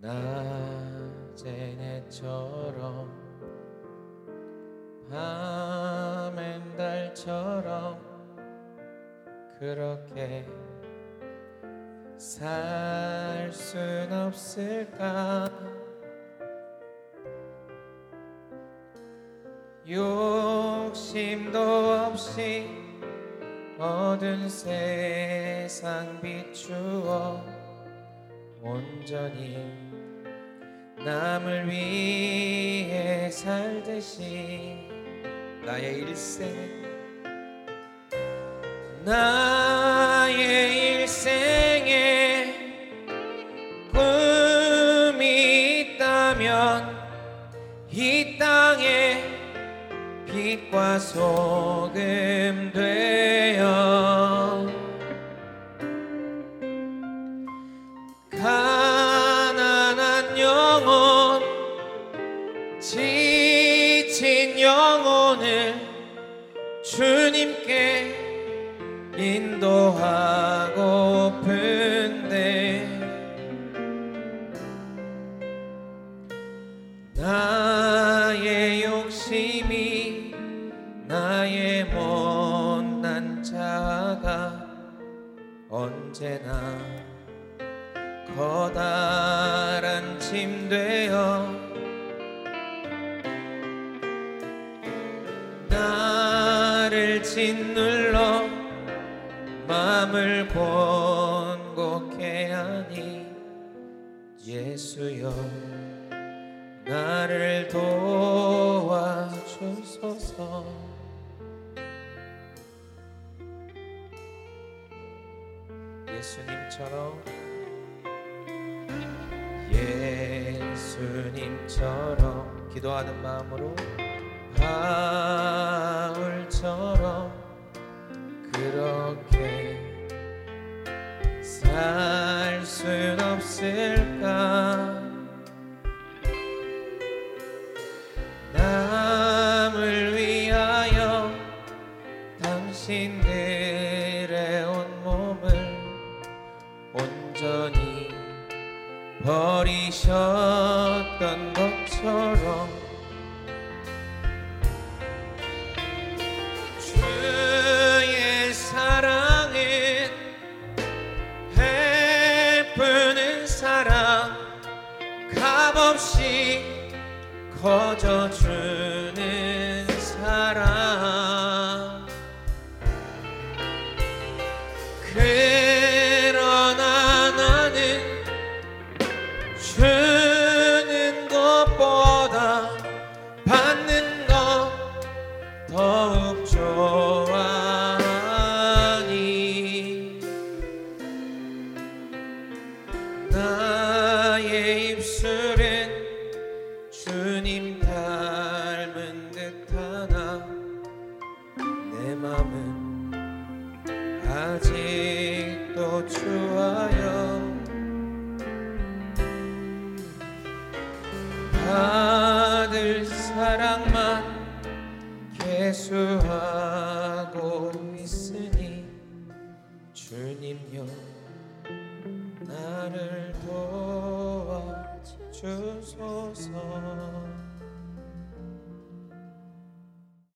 낮의 해처럼 밤엔 달처럼 그렇게 살 순 없을까? 욕심도 없이 어두운 세상 비추어 온전히 남을 위해 살듯이 나의 일생. 나의 일생에 꿈이 있다면 이 땅에 빛과 소금 되어 주님께 인도하고픈데 나의 욕심이 나의 못난 자가 언제나 커다란 짐 되어 나를 짓눌러 마음을 곤곡해 하니 예수여 나를 도와주소서. 예수님처럼 예수님처럼 기도하는 마음으로 바 없을까? 남을 위하여 당신들의 온몸을 온전히 버리셨던 것처럼 사랑 값없이 거저주는 사랑 그러나 나는 주는 것보다 받는 것 더욱 좋아 나의 입술은 주님 닮은 듯 하나 내 맘은 아직도 추워요 받을 사랑만 계수하고 있으니 주님 여 나를 도와주소서